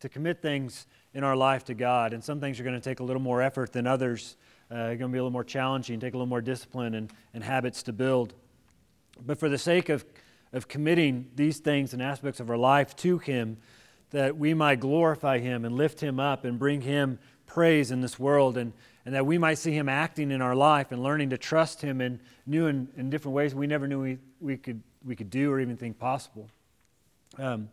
to commit things in our life to God. And some things are going to take a little more effort than others, uh, going to be a little more challenging, take a little more discipline and, and habits to build. But for the sake of, of committing these things and aspects of our life to Him, that we might glorify Him and lift Him up and bring Him praise in this world, and, and that we might see Him acting in our life and learning to trust Him in new and in different ways we never knew we, we, could, we could do or even think possible. Um,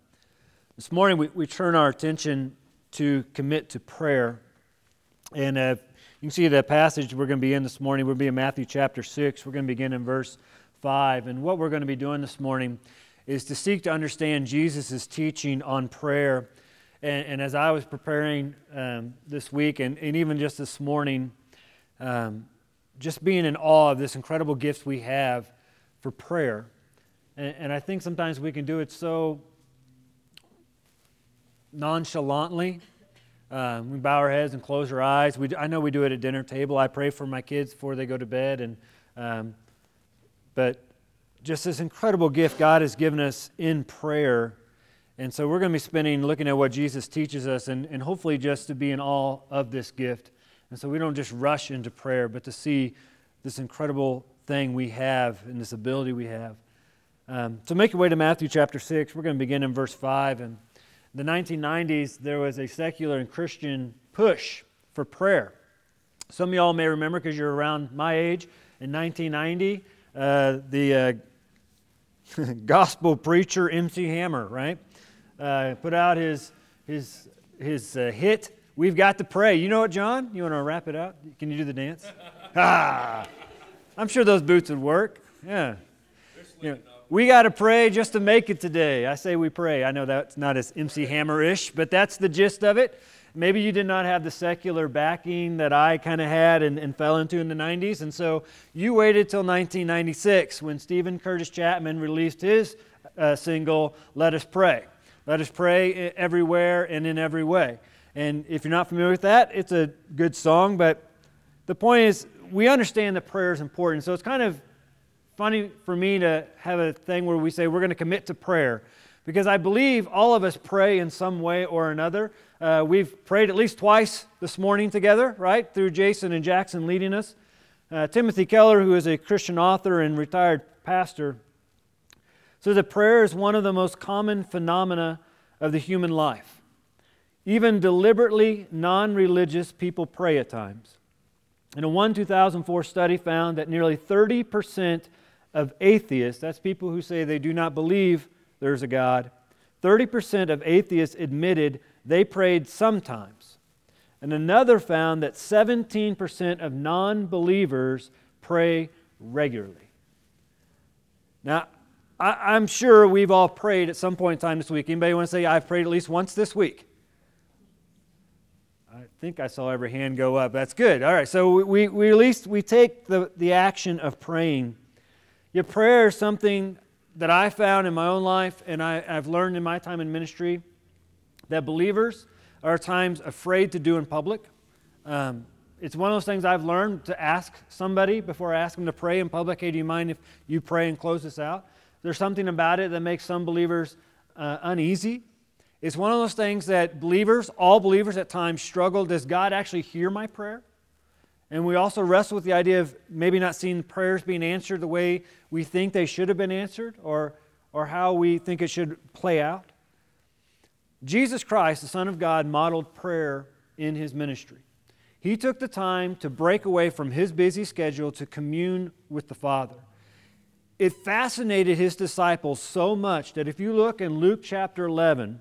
this morning, we, we turn our attention to commit to prayer. And uh, you can see the passage we're going to be in this morning. We'll be in Matthew chapter 6. We're going to begin in verse 5. And what we're going to be doing this morning is to seek to understand Jesus' teaching on prayer. And, and as I was preparing um, this week and, and even just this morning, um, just being in awe of this incredible gift we have for prayer. And, and I think sometimes we can do it so nonchalantly. Um, we bow our heads and close our eyes. We, I know we do it at dinner table. I pray for my kids before they go to bed, and um, but just this incredible gift God has given us in prayer. And so we're going to be spending looking at what Jesus teaches us and, and hopefully just to be in awe of this gift. And so we don't just rush into prayer, but to see this incredible thing we have and this ability we have. Um, so make your way to Matthew chapter 6. We're going to begin in verse 5. And the 1990s, there was a secular and Christian push for prayer. Some of y'all may remember because you're around my age. In 1990, uh, the uh, gospel preacher MC Hammer, right? Uh, put out his, his, his uh, hit, We've Got to Pray. You know what, John? You want to wrap it up? Can you do the dance? ah, I'm sure those boots would work. Yeah. Know, we got to pray just to make it today. I say we pray. I know that's not as MC Hammer ish, but that's the gist of it. Maybe you did not have the secular backing that I kind of had and, and, fell into in the 90s. And so you waited till 1996 when Steven Curtis Chapman released his uh, single, Let Us Pray. Let us pray everywhere and in every way. And if you're not familiar with that, it's a good song, but the point is, we understand that prayer is important. So it's kind of funny for me to have a thing where we say we're going to commit to prayer because I believe all of us pray in some way or another. Uh, we've prayed at least twice this morning together, right? Through Jason and Jackson leading us. Uh, Timothy Keller, who is a Christian author and retired pastor, says that prayer is one of the most common phenomena of the human life. Even deliberately non religious people pray at times. And a 1 2004 study found that nearly 30% of atheists, that's people who say they do not believe there's a God, 30% of atheists admitted they prayed sometimes. And another found that 17% of non believers pray regularly. Now, I, am sure we've all prayed at some point in time this week. Anybody want to say, I've prayed at least once this week? I think I saw every hand go up. That's good. All right, so we, we at least we take the, the action of praying. Your prayer is something that I found in my own life and I, I've learned in my time in ministry that believers are at times afraid to do in public. Um, it's one of those things I've learned to ask somebody before I ask them to pray in public. Hey, do you mind if you pray and close this out? There's something about it that makes some believers uh, uneasy. It's one of those things that believers, all believers at times, struggle. Does God actually hear my prayer? And we also wrestle with the idea of maybe not seeing prayers being answered the way we think they should have been answered or, or how we think it should play out. Jesus Christ, the Son of God, modeled prayer in his ministry. He took the time to break away from his busy schedule to commune with the Father. It fascinated his disciples so much that if you look in Luke chapter 11,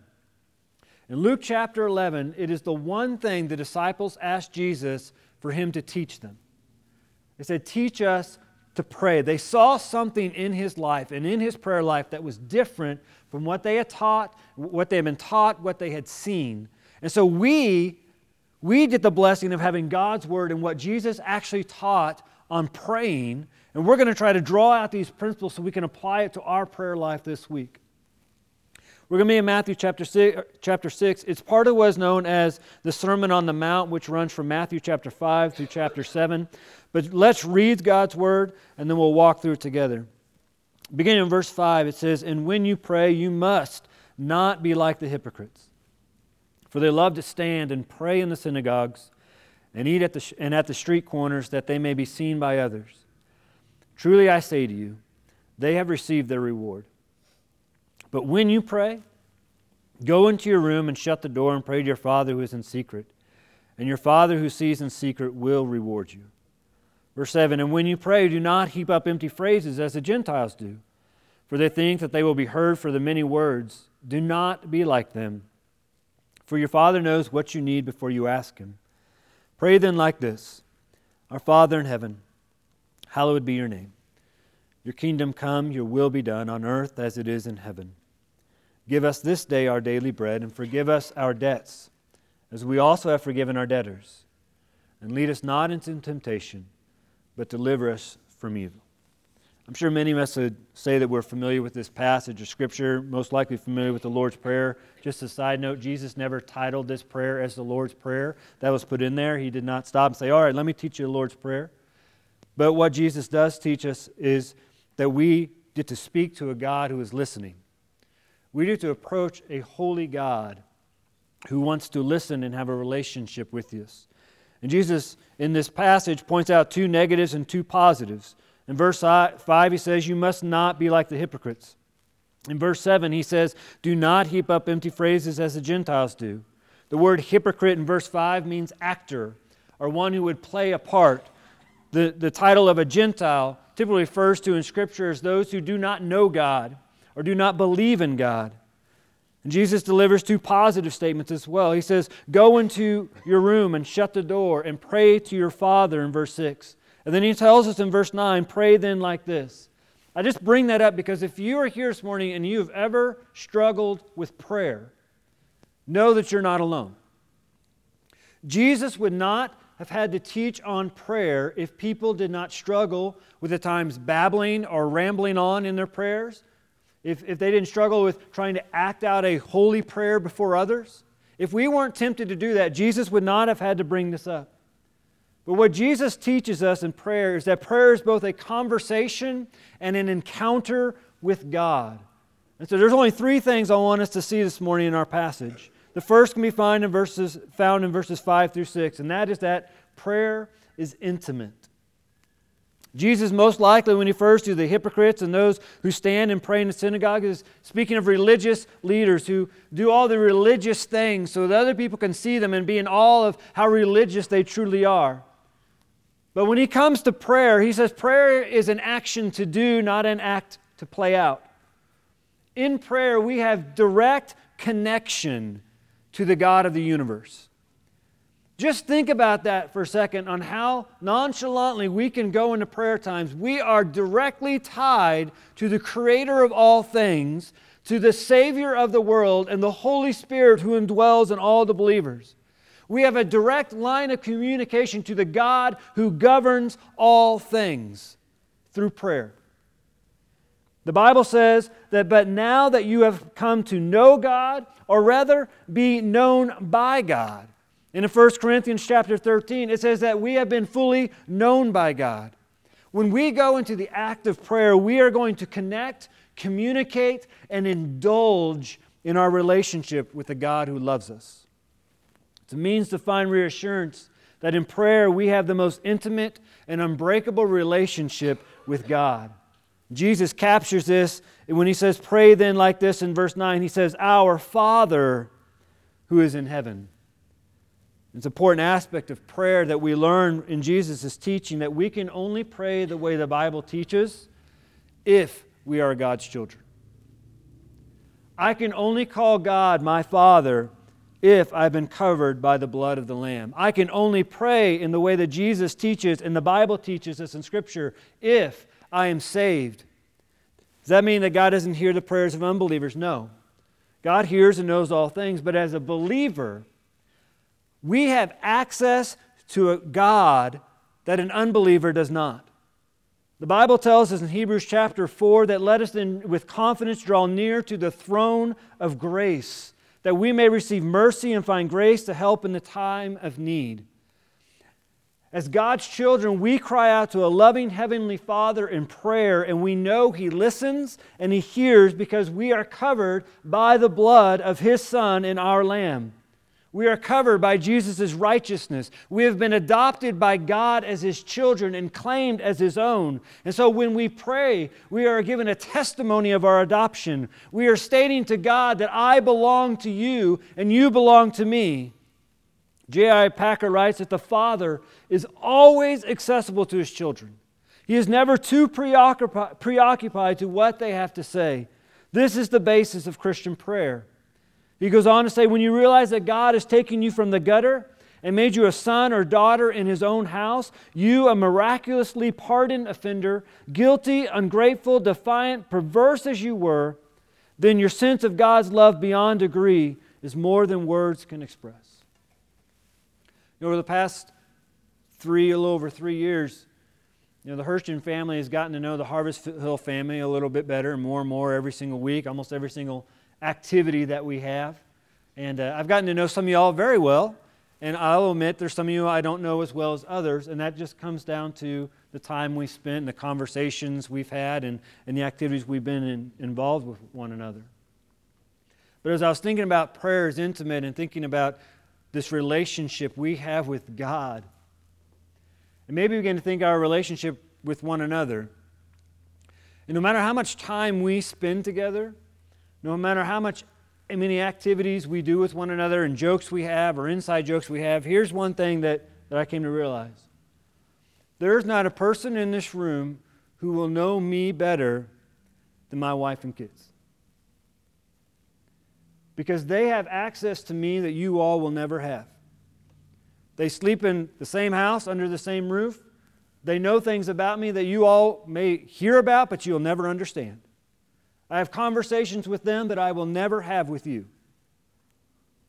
in Luke chapter 11, it is the one thing the disciples asked Jesus for him to teach them. They said, Teach us to pray. They saw something in his life and in his prayer life that was different from what they had taught, what they had been taught, what they had seen. And so we, we get the blessing of having God's word and what Jesus actually taught on praying. And we're going to try to draw out these principles so we can apply it to our prayer life this week. We're going to be in Matthew chapter 6, er, chapter 6. It's part of what's known as the Sermon on the Mount, which runs from Matthew chapter 5 through chapter 7. But let's read God's word and then we'll walk through it together. Beginning in verse 5, it says, And when you pray, you must not be like the hypocrites For they love to stand and pray in the synagogues and eat at the, sh- and at the street corners that they may be seen by others. Truly I say to you, they have received their reward. But when you pray, go into your room and shut the door and pray to your Father who is in secret, and your Father who sees in secret will reward you. Verse 7 And when you pray, do not heap up empty phrases as the Gentiles do, for they think that they will be heard for the many words. Do not be like them for your Father knows what you need before you ask Him. Pray then like this Our Father in heaven, hallowed be your name. Your kingdom come, your will be done on earth as it is in heaven. Give us this day our daily bread, and forgive us our debts, as we also have forgiven our debtors. And lead us not into temptation, but deliver us from evil. I'm sure many of us would say that we're familiar with this passage of Scripture, most likely familiar with the Lord's Prayer. Just a side note, Jesus never titled this prayer as the Lord's Prayer. That was put in there. He did not stop and say, All right, let me teach you the Lord's Prayer. But what Jesus does teach us is that we get to speak to a God who is listening. We get to approach a holy God who wants to listen and have a relationship with us. And Jesus, in this passage, points out two negatives and two positives. In verse 5, he says, You must not be like the hypocrites. In verse 7, he says, Do not heap up empty phrases as the Gentiles do. The word hypocrite in verse 5 means actor, or one who would play a part. The, the title of a Gentile typically refers to in Scripture as those who do not know God or do not believe in God. And Jesus delivers two positive statements as well. He says, Go into your room and shut the door and pray to your Father in verse 6. And then he tells us in verse 9, pray then like this. I just bring that up because if you are here this morning and you have ever struggled with prayer, know that you're not alone. Jesus would not have had to teach on prayer if people did not struggle with at times babbling or rambling on in their prayers, if, if they didn't struggle with trying to act out a holy prayer before others. If we weren't tempted to do that, Jesus would not have had to bring this up. But what Jesus teaches us in prayer is that prayer is both a conversation and an encounter with God. And so there's only three things I want us to see this morning in our passage. The first can be found in verses found in verses 5 through 6, and that is that prayer is intimate. Jesus, most likely, when he refers to the hypocrites and those who stand and pray in the synagogue, is speaking of religious leaders who do all the religious things so that other people can see them and be in awe of how religious they truly are. But when he comes to prayer, he says prayer is an action to do, not an act to play out. In prayer, we have direct connection to the God of the universe. Just think about that for a second on how nonchalantly we can go into prayer times. We are directly tied to the Creator of all things, to the Savior of the world, and the Holy Spirit who indwells in all the believers. We have a direct line of communication to the God who governs all things through prayer. The Bible says that, but now that you have come to know God, or rather be known by God. In 1 Corinthians chapter 13, it says that we have been fully known by God. When we go into the act of prayer, we are going to connect, communicate, and indulge in our relationship with the God who loves us. It's a means to find reassurance that in prayer we have the most intimate and unbreakable relationship with God. Jesus captures this when he says, Pray then like this in verse 9. He says, Our Father who is in heaven. It's an important aspect of prayer that we learn in Jesus' teaching that we can only pray the way the Bible teaches if we are God's children. I can only call God my Father if I've been covered by the blood of the Lamb. I can only pray in the way that Jesus teaches and the Bible teaches us in Scripture if I am saved. Does that mean that God doesn't hear the prayers of unbelievers? No. God hears and knows all things, but as a believer, we have access to a God that an unbeliever does not. The Bible tells us in Hebrews chapter 4 that let us with confidence draw near to the throne of grace that we may receive mercy and find grace to help in the time of need. As God's children, we cry out to a loving Heavenly Father in prayer, and we know He listens and He hears because we are covered by the blood of His Son and our Lamb. We are covered by Jesus' righteousness. We have been adopted by God as His children and claimed as His own. And so when we pray, we are given a testimony of our adoption. We are stating to God that I belong to you and you belong to me. J.I. Packer writes that the Father is always accessible to His children. He is never too preoccupied, preoccupied to what they have to say. This is the basis of Christian prayer. He goes on to say, when you realize that God has taken you from the gutter and made you a son or daughter in his own house, you, a miraculously pardoned offender, guilty, ungrateful, defiant, perverse as you were, then your sense of God's love beyond degree is more than words can express. You know, over the past three, a little over three years, you know, the Hurston family has gotten to know the Harvest Hill family a little bit better, and more and more every single week, almost every single activity that we have. And uh, I've gotten to know some of y'all very well. And I'll admit there's some of you I don't know as well as others. And that just comes down to the time we spent, and the conversations we've had, and, and the activities we've been in, involved with one another. But as I was thinking about prayer as intimate and thinking about this relationship we have with God, and maybe begin to think our relationship with one another. And no matter how much time we spend together, no matter how much eh, many activities we do with one another and jokes we have or inside jokes we have, here's one thing that, that I came to realize. There's not a person in this room who will know me better than my wife and kids. Because they have access to me that you all will never have. They sleep in the same house, under the same roof. They know things about me that you all may hear about, but you'll never understand. I have conversations with them that I will never have with you.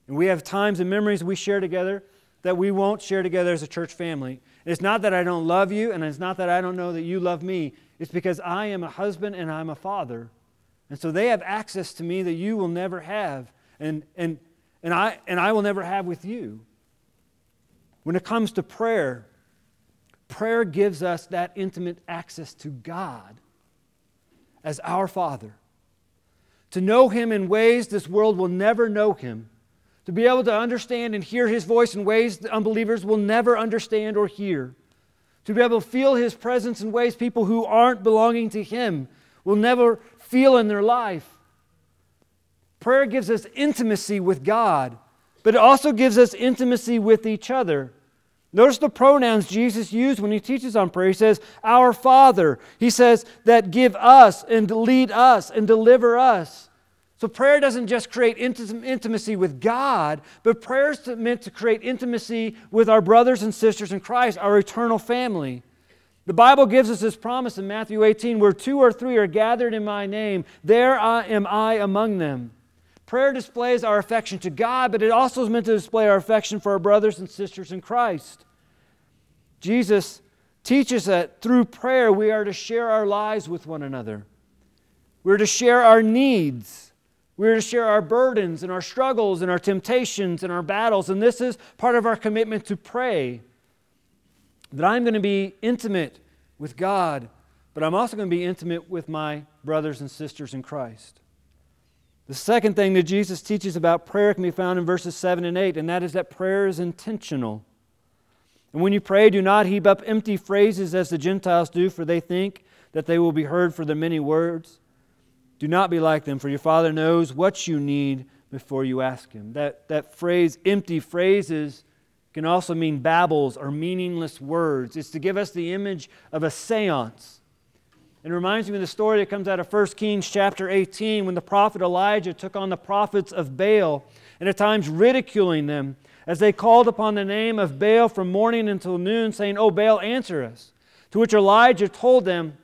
And we have times and memories we share together that we won't share together as a church family. It's not that I don't love you, and it's not that I don't know that you love me. It's because I am a husband and I'm a father. And so they have access to me that you will never have, and, and, and, I, and I will never have with you. When it comes to prayer, prayer gives us that intimate access to God as our Father. To know Him in ways this world will never know Him. To be able to understand and hear His voice in ways that unbelievers will never understand or hear. To be able to feel His presence in ways people who aren't belonging to Him will never feel in their life. Prayer gives us intimacy with God but it also gives us intimacy with each other. Notice the pronouns Jesus used when he teaches on prayer. He says, Our Father. He says that give us and lead us and deliver us. So prayer doesn't just create intimacy with God, but prayer is meant to create intimacy with our brothers and sisters in Christ, our eternal family. The Bible gives us this promise in Matthew 18 where two or three are gathered in my name, there I am I among them. Prayer displays our affection to God, but it also is meant to display our affection for our brothers and sisters in Christ. Jesus teaches that through prayer we are to share our lives with one another. We're to share our needs. We're to share our burdens and our struggles and our temptations and our battles. And this is part of our commitment to pray that I'm going to be intimate with God, but I'm also going to be intimate with my brothers and sisters in Christ. The second thing that Jesus teaches about prayer can be found in verses 7 and 8, and that is that prayer is intentional. And when you pray, do not heap up empty phrases as the Gentiles do, for they think that they will be heard for their many words. Do not be like them, for your Father knows what you need before you ask Him. That, that phrase, empty phrases, can also mean babbles or meaningless words. It's to give us the image of a seance And it reminds me of the story that comes out of 1 Kings chapter 18 when the prophet Elijah took on the prophets of Baal and at times ridiculing them as they called upon the name of Baal from morning until noon, saying, Oh, Baal, answer us. To which Elijah told them,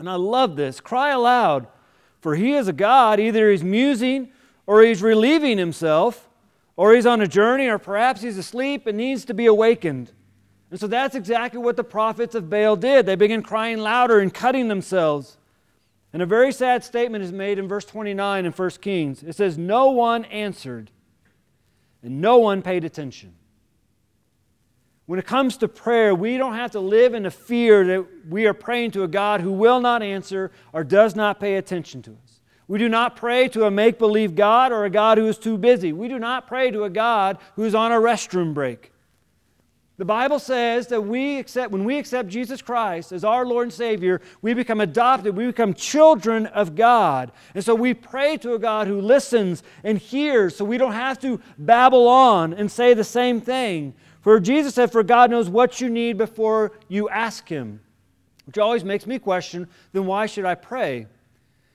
and I love this cry aloud, for he is a God. Either he's musing or he's relieving himself, or he's on a journey, or perhaps he's asleep and needs to be awakened. And so that's exactly what the prophets of Baal did. They began crying louder and cutting themselves. And a very sad statement is made in verse 29 in 1 Kings. It says, No one answered, and no one paid attention. When it comes to prayer, we don't have to live in the fear that we are praying to a God who will not answer or does not pay attention to us. We do not pray to a make believe God or a God who is too busy. We do not pray to a God who is on a restroom break. The Bible says that we accept, when we accept Jesus Christ as our Lord and Savior, we become adopted, we become children of God. And so we pray to a God who listens and hears, so we don't have to babble on and say the same thing. For Jesus said, For God knows what you need before you ask Him, which always makes me question then why should I pray?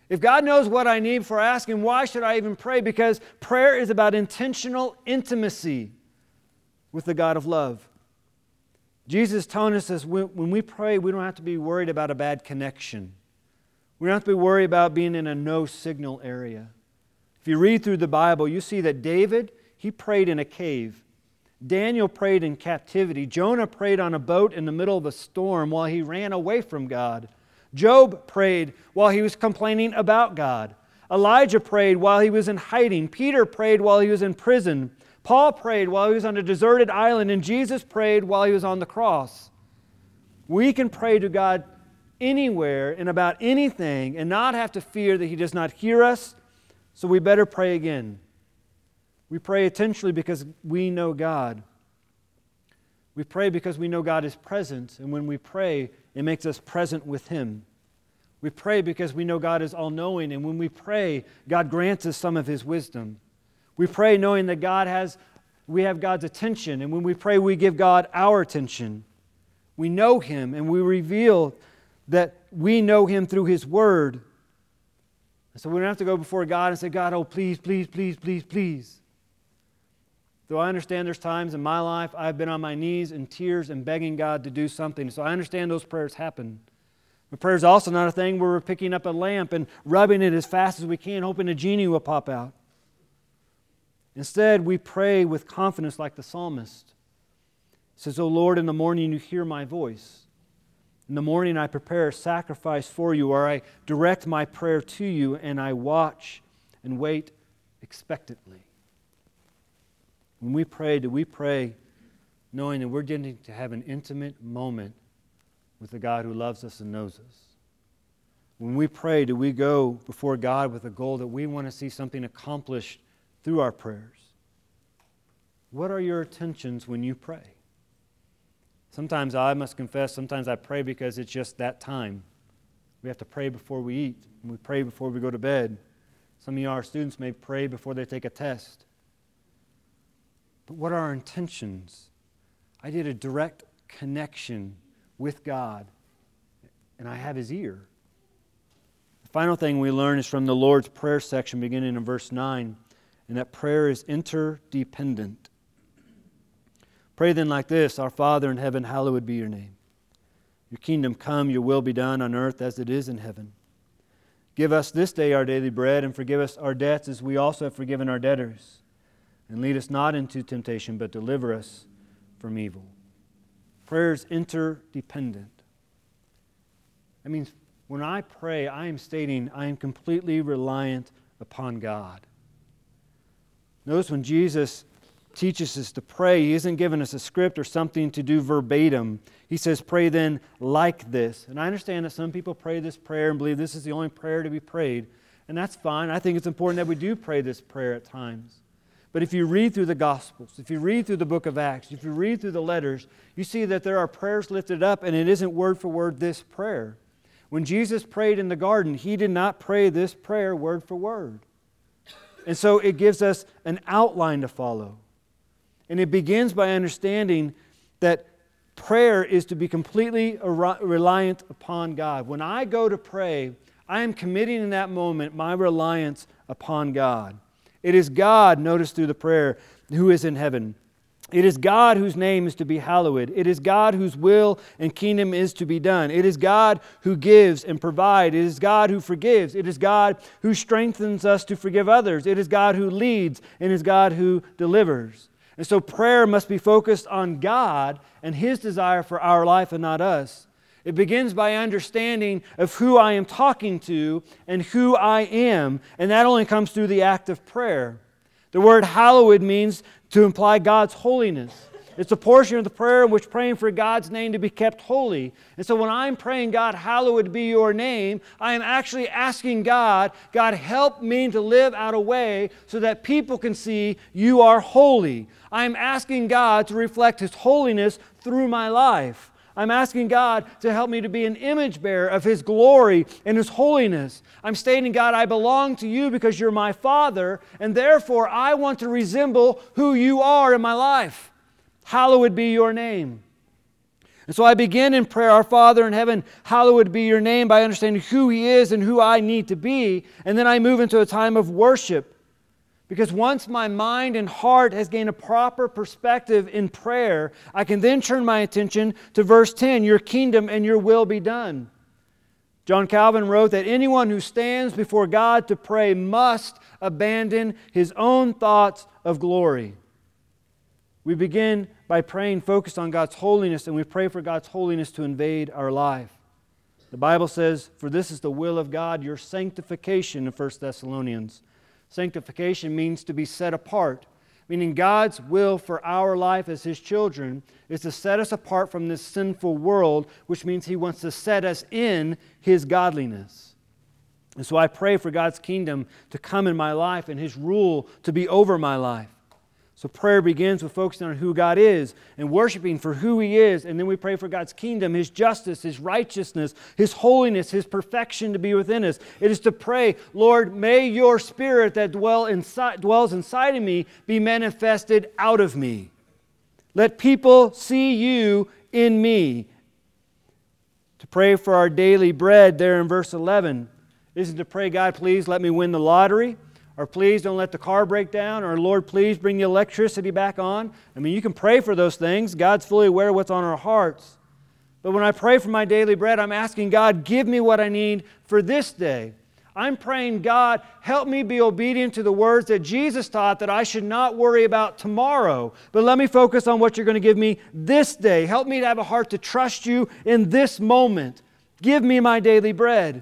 If God knows what I need before I ask Him, why should I even pray? Because prayer is about intentional intimacy with the God of love. Jesus telling us this when we pray, we don't have to be worried about a bad connection. We don't have to be worried about being in a no signal area. If you read through the Bible, you see that David, he prayed in a cave. Daniel prayed in captivity. Jonah prayed on a boat in the middle of a storm while he ran away from God. Job prayed while he was complaining about God. Elijah prayed while he was in hiding. Peter prayed while he was in prison. Paul prayed while he was on a deserted island, and Jesus prayed while he was on the cross. We can pray to God anywhere and about anything and not have to fear that he does not hear us, so we better pray again. We pray intentionally because we know God. We pray because we know God is present, and when we pray, it makes us present with Him. We pray because we know God is all knowing, and when we pray, God grants us some of His wisdom. We pray knowing that God has, we have God's attention. And when we pray, we give God our attention. We know Him and we reveal that we know Him through His Word. And so we don't have to go before God and say, God, oh, please, please, please, please, please. Though I understand there's times in my life I've been on my knees in tears and begging God to do something. So I understand those prayers happen. But prayer is also not a thing where we're picking up a lamp and rubbing it as fast as we can, hoping a genie will pop out. Instead, we pray with confidence like the psalmist. Says, O Lord, in the morning you hear my voice. In the morning I prepare a sacrifice for you, or I direct my prayer to you, and I watch and wait expectantly. When we pray, do we pray knowing that we're getting to have an intimate moment with the God who loves us and knows us? When we pray, do we go before God with a goal that we want to see something accomplished through our prayers. What are your intentions when you pray? Sometimes I must confess, sometimes I pray because it's just that time. We have to pray before we eat, and we pray before we go to bed. Some of our students may pray before they take a test. But what are our intentions? I did a direct connection with God, and I have His ear. The final thing we learn is from the Lord's Prayer section, beginning in verse 9 and that prayer is interdependent. Pray then like this Our Father in heaven, hallowed be your name. Your kingdom come, your will be done on earth as it is in heaven. Give us this day our daily bread, and forgive us our debts as we also have forgiven our debtors. And lead us not into temptation, but deliver us from evil. Prayer is interdependent. That means when I pray, I am stating I am completely reliant upon God. Notice when Jesus teaches us to pray, he isn't giving us a script or something to do verbatim. He says, Pray then like this. And I understand that some people pray this prayer and believe this is the only prayer to be prayed. And that's fine. I think it's important that we do pray this prayer at times. But if you read through the Gospels, if you read through the book of Acts, if you read through the letters, you see that there are prayers lifted up, and it isn't word for word this prayer. When Jesus prayed in the garden, he did not pray this prayer word for word. And so it gives us an outline to follow. And it begins by understanding that prayer is to be completely reliant upon God. When I go to pray, I am committing in that moment my reliance upon God. It is God, notice through the prayer, who is in heaven. It is God whose name is to be hallowed. It is God whose will and kingdom is to be done. It is God who gives and provides. It is God who forgives. It is God who strengthens us to forgive others. It is God who leads and is God who delivers. And so prayer must be focused on God and His desire for our life and not us. It begins by understanding of who I am talking to and who I am, and that only comes through the act of prayer. The word hallowed means to imply God's holiness. It's a portion of the prayer in which praying for God's name to be kept holy. And so when I'm praying, God, hallowed be your name, I am actually asking God, God, help me to live out a way so that people can see you are holy. I am asking God to reflect his holiness through my life. I'm asking God to help me to be an image bearer of His glory and His holiness. I'm stating, God, I belong to you because you're my Father, and therefore I want to resemble who you are in my life. Hallowed be your name. And so I begin in prayer, Our Father in heaven, hallowed be your name, by understanding who He is and who I need to be. And then I move into a time of worship because once my mind and heart has gained a proper perspective in prayer, I can then turn my attention to verse 10 Your kingdom and your will be done. John Calvin wrote that anyone who stands before God to pray must abandon his own thoughts of glory. We begin by praying focused on God's holiness, and we pray for God's holiness to invade our life. The Bible says, For this is the will of God, your sanctification in 1 Thessalonians. Sanctification means to be set apart, meaning God's will for our life as His children is to set us apart from this sinful world, which means He wants to set us in His godliness. And so I pray for God's kingdom to come in my life and His rule to be over my life. So prayer begins with focusing on who God is and worshiping for who He is. And then we pray for God's kingdom, His justice, His righteousness, His holiness, His perfection to be within us. It is to pray, Lord, may your spirit that dwell inside, dwells inside of me be manifested out of me. Let people see you in me. To pray for our daily bread there in verse 11 isn't to pray, God, please let me win the lottery or please don't let the car break down, or Lord, please bring the electricity back on. I mean, you can pray for those things. God's fully aware of what's on our hearts. But when I pray for my daily bread, I'm asking God, give me what I need for this day. I'm praying, God, help me be obedient to the words that Jesus taught that I should not worry about tomorrow, but let me focus on what you're going to give me this day. Help me to have a heart to trust you in this moment. Give me my daily bread.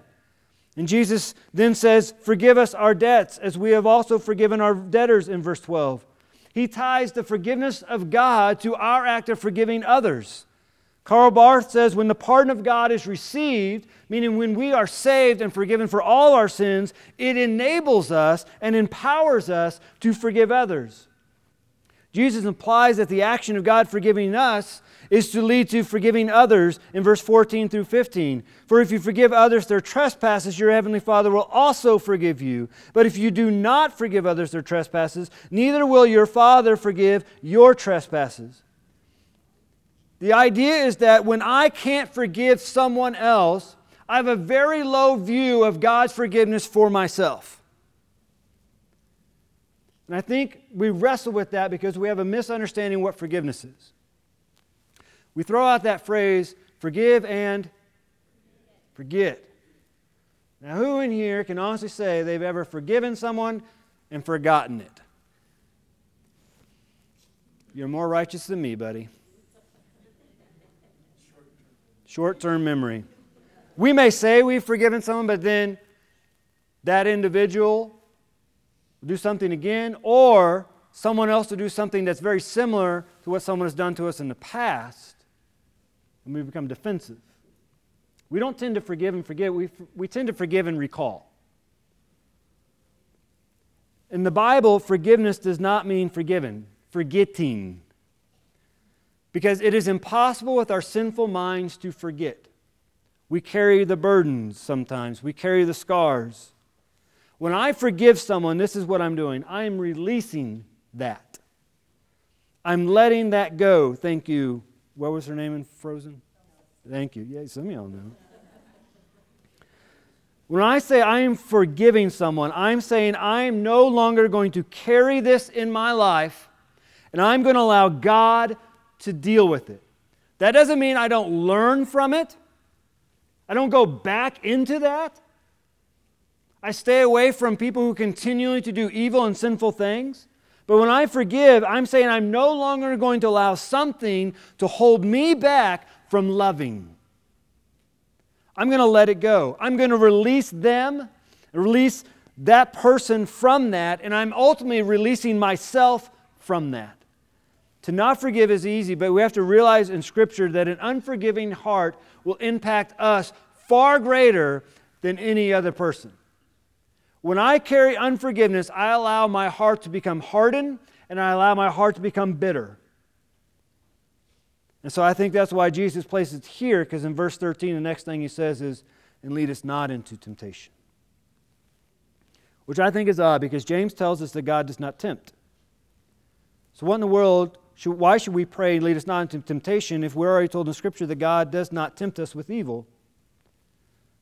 And Jesus then says, Forgive us our debts as we have also forgiven our debtors in verse 12. He ties the forgiveness of God to our act of forgiving others. Karl Barth says, When the pardon of God is received, meaning when we are saved and forgiven for all our sins, it enables us and empowers us to forgive others. Jesus implies that the action of God forgiving us is to lead to forgiving others in verse 14 through 15. For if you forgive others their trespasses, your heavenly Father will also forgive you. But if you do not forgive others their trespasses, neither will your Father forgive your trespasses. The idea is that when I can't forgive someone else, I have a very low view of God's forgiveness for myself. And I think we wrestle with that because we have a misunderstanding what forgiveness is we throw out that phrase, forgive and forget. Now, who in here can honestly say they've ever forgiven someone and forgotten it? You're more righteous than me, buddy. Short term memory. We may say we've forgiven someone, but then that individual will do something again, or someone else will do something that's very similar to what someone has done to us in the past and we become defensive. We don't tend to forgive and forget, we, we tend to forgive and recall. In the Bible, forgiveness does not mean forgiven, forgetting. Because it is impossible with our sinful minds to forget. We carry the burdens sometimes, we carry the scars. When I forgive someone, this is what I'm doing I am releasing that. I'm letting that go. Thank you, what was her name in Frozen? Thank you. Yeah, some of y'all know. When I say I am forgiving someone, I'm saying I'm no longer going to carry this in my life and I'm going to allow God to deal with it. That doesn't mean I don't learn from it, I don't go back into that. I stay away from people who continually to do evil and sinful things. But when I forgive, I'm saying I'm no longer going to allow something to hold me back from loving. I'm going to let it go. I'm going to release them, release that person from that, and I'm ultimately releasing myself from that. To not forgive is easy, but we have to realize in Scripture that an unforgiving heart will impact us far greater than any other person. When I carry unforgiveness, I allow my heart to become hardened and I allow my heart to become bitter. And so I think that's why Jesus places it here, because in verse 13, the next thing he says is, and lead us not into temptation. Which I think is odd because James tells us that God does not tempt. So, what in the world, should, why should we pray, lead us not into temptation, if we're already told in Scripture that God does not tempt us with evil?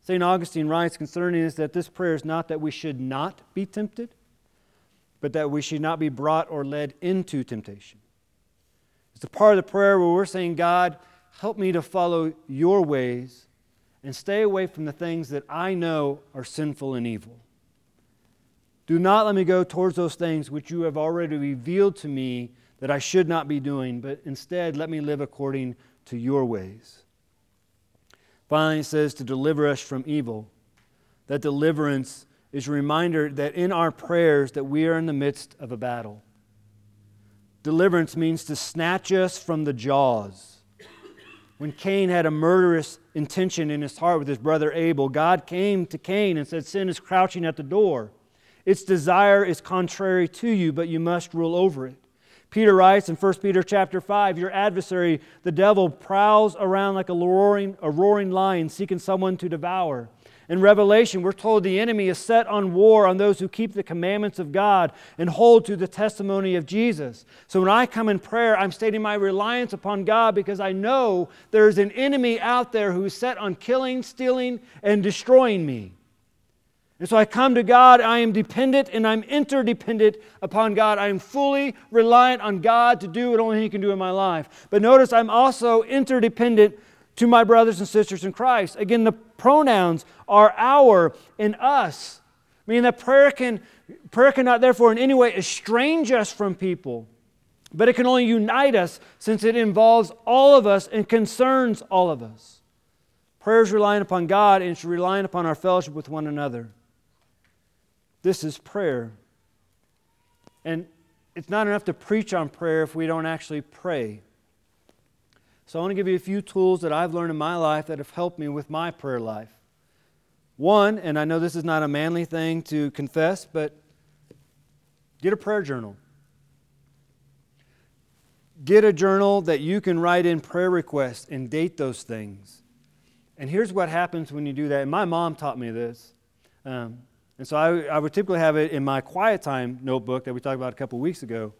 St. Augustine writes concerning this that this prayer is not that we should not be tempted, but that we should not be brought or led into temptation. It's a part of the prayer where we're saying, God, help me to follow your ways and stay away from the things that I know are sinful and evil. Do not let me go towards those things which you have already revealed to me that I should not be doing, but instead let me live according to your ways. Finally, it says to deliver us from evil. That deliverance is a reminder that in our prayers that we are in the midst of a battle. Deliverance means to snatch us from the jaws. When Cain had a murderous intention in his heart with his brother Abel, God came to Cain and said, Sin is crouching at the door. Its desire is contrary to you, but you must rule over it. Peter writes in 1 Peter chapter 5, your adversary, the devil, prowls around like a roaring, a roaring lion seeking someone to devour. In Revelation, we're told the enemy is set on war on those who keep the commandments of God and hold to the testimony of Jesus. So when I come in prayer, I'm stating my reliance upon God because I know there's an enemy out there who's set on killing, stealing, and destroying me. And so I come to God, I am dependent and I'm interdependent upon God. I am fully reliant on God to do what only He can do in my life. But notice I'm also interdependent to my brothers and sisters in Christ. Again, the pronouns are our and us, meaning that prayer, can, prayer cannot therefore in any way estrange us from people, but it can only unite us since it involves all of us and concerns all of us. Prayer is relying upon God and it's relying upon our fellowship with one another. This is prayer. And it's not enough to preach on prayer if we don't actually pray. So I want to give you a few tools that I've learned in my life that have helped me with my prayer life. One, and I know this is not a manly thing to confess, but get a prayer journal. Get a journal that you can write in prayer requests and date those things. And here's what happens when you do that. And my mom taught me this. Um, and so I, I would typically have it in my quiet time notebook that we talked about a couple weeks ago.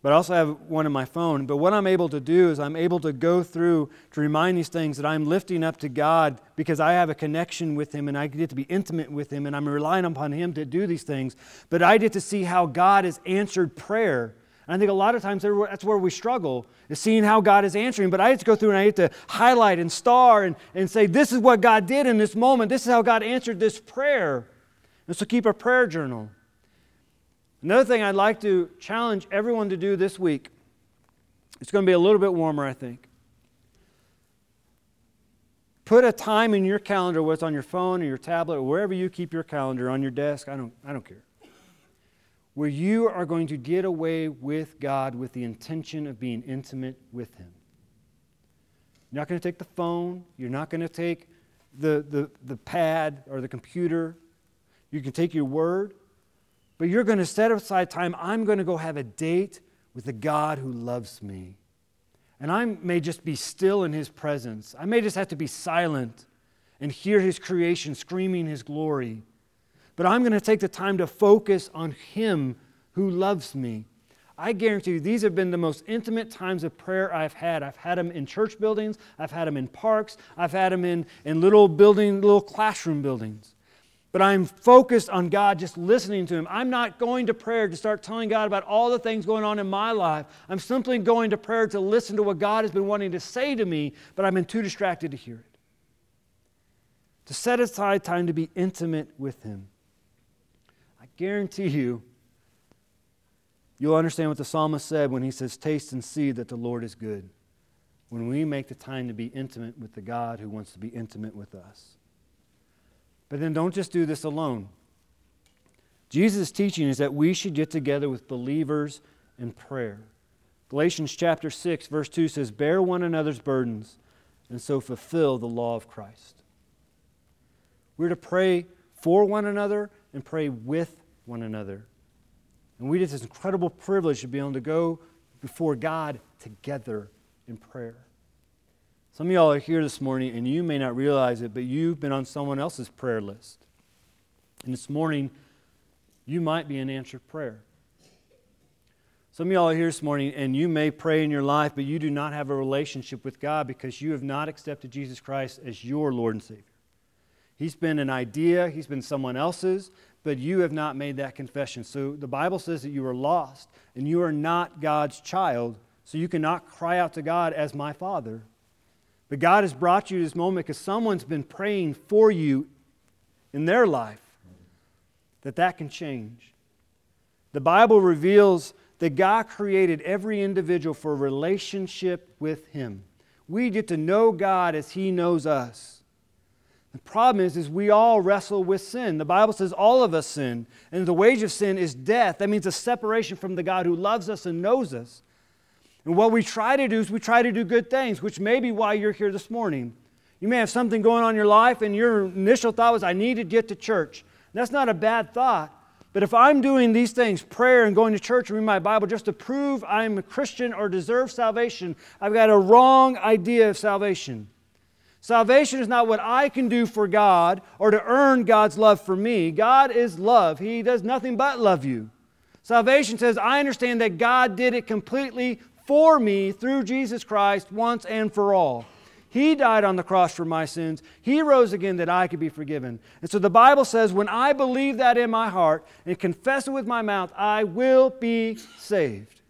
But I also have one in my phone. But what I'm able to do is I'm able to go through to remind these things that I'm lifting up to God because I have a connection with Him and I get to be intimate with Him and I'm relying upon Him to do these things. But I get to see how God has answered prayer. And I think a lot of times that's where we struggle, is seeing how God is answering. But I have to go through and I have to highlight and star and, and say, this is what God did in this moment. This is how God answered this prayer. And so keep a prayer journal. Another thing I'd like to challenge everyone to do this week, it's going to be a little bit warmer, I think. Put a time in your calendar, whether it's on your phone or your tablet or wherever you keep your calendar, on your desk, I don't, I don't care, where you are going to get away with God with the intention of being intimate with Him. You're not going to take the phone, you're not going to take the, the, the pad or the computer you can take your word, but you're going to set aside time. I'm going to go have a date with the God who loves me. And I may just be still in his presence. I may just have to be silent and hear his creation screaming his glory. But I'm going to take the time to focus on him who loves me. I guarantee you, these have been the most intimate times of prayer I've had. I've had them in church buildings, I've had them in parks, I've had them in, in little building, little classroom buildings but I'm focused on God, just listening to Him. I'm not going to prayer to start telling God about all the things going on in my life. I'm simply going to prayer to listen to what God has been wanting to say to me, but I've been too distracted to hear it. To set aside time to be intimate with Him. I guarantee you, you'll understand what the psalmist said when he says, Taste and see that the Lord is good. When we make the time to be intimate with the God who wants to be intimate with us. But then don't just do this alone. Jesus' teaching is that we should get together with believers in prayer. Galatians chapter 6, verse 2 says, Bear one another's burdens and so fulfill the law of Christ. We're to pray for one another and pray with one another. And we get this incredible privilege to be able to go before God together in prayer. Some of y'all are here this morning and you may not realize it, but you've been on someone else's prayer list. And this morning, you might be an answered prayer. Some of y'all are here this morning and you may pray in your life, but you do not have a relationship with God because you have not accepted Jesus Christ as your Lord and Savior. He's been an idea, He's been someone else's, but you have not made that confession. So the Bible says that you are lost and you are not God's child, so you cannot cry out to God as my Father. But God has brought you to this moment because someone's been praying for you in their life that that can change. The Bible reveals that God created every individual for a relationship with Him. We get to know God as He knows us. The problem is, is we all wrestle with sin. The Bible says all of us sin, and the wage of sin is death. That means a separation from the God who loves us and knows us. And what we try to do is we try to do good things, which may be why you're here this morning. You may have something going on in your life, and your initial thought was, I need to get to church. And that's not a bad thought. But if I'm doing these things, prayer and going to church and reading my Bible, just to prove I'm a Christian or deserve salvation, I've got a wrong idea of salvation. Salvation is not what I can do for God or to earn God's love for me. God is love, He does nothing but love you. Salvation says, I understand that God did it completely for me through Jesus Christ once and for all. He died on the cross for my sins. He rose again that I could be forgiven. And so the Bible says, when I believe that in my heart and confess it with my mouth, I will be saved.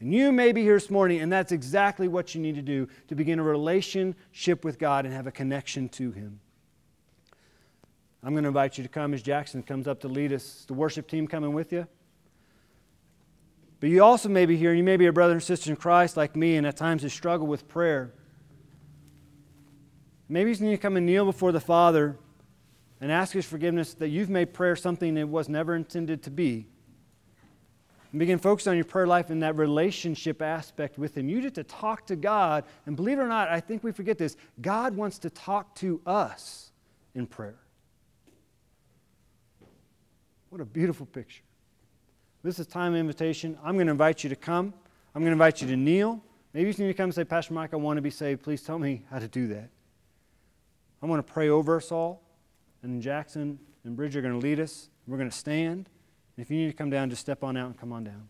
And you may be here this morning, and that's exactly what you need to do to begin a relationship with God and have a connection to Him. I'm going to invite you to come as Jackson comes up to lead us. The worship team coming with you. But you also may be here, you may be a brother and sister in Christ like me, and at times you struggle with prayer. Maybe you need to come and kneel before the Father and ask His forgiveness that you've made prayer something it was never intended to be. And begin focusing on your prayer life and that relationship aspect with Him. You get to talk to God, and believe it or not, I think we forget this God wants to talk to us in prayer. What a beautiful picture. This is time invitation. I'm going to invite you to come. I'm going to invite you to kneel. Maybe you need to come and say, Pastor Mike, I want to be saved. Please tell me how to do that. I'm going to pray over us all, and Jackson and Bridge are going to lead us. We're going to stand. And if you need to come down, just step on out and come on down.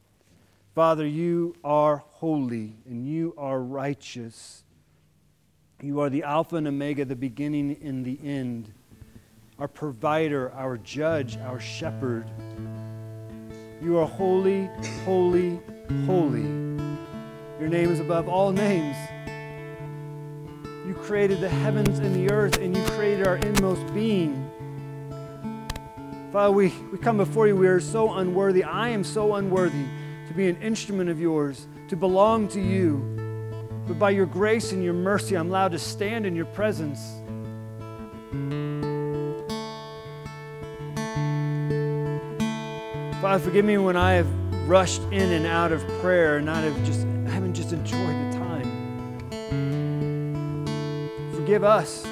Father, you are holy and you are righteous. You are the Alpha and Omega, the beginning and the end, our provider, our judge, our shepherd. You are holy, holy, holy. Your name is above all names. You created the heavens and the earth, and you created our inmost being. Father, we, we come before you. We are so unworthy. I am so unworthy to be an instrument of yours, to belong to you. But by your grace and your mercy, I'm allowed to stand in your presence. Father, forgive me when I have rushed in and out of prayer and not have just I haven't just enjoyed the time. Forgive us.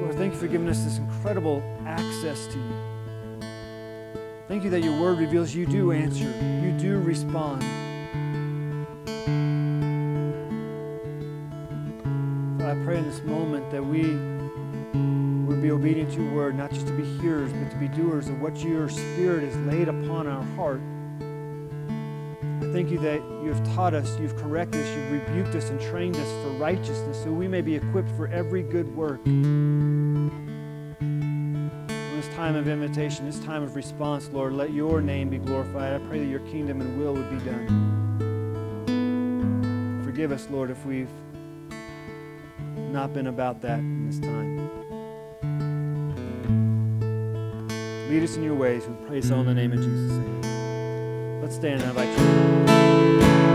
Lord, thank you for giving us this incredible access to you. Thank you that your word reveals you do answer, you do respond. I pray in this moment that we would be obedient to your word, not just to be but to be doers of what your Spirit has laid upon our heart. I thank you that you have taught us, you've corrected us, you've rebuked us, and trained us for righteousness so we may be equipped for every good work. In this time of invitation, this time of response, Lord, let your name be glorified. I pray that your kingdom and will would be done. Forgive us, Lord, if we've not been about that in this time. Lead us in your ways. We praise all in the name of Jesus. Let's stand you.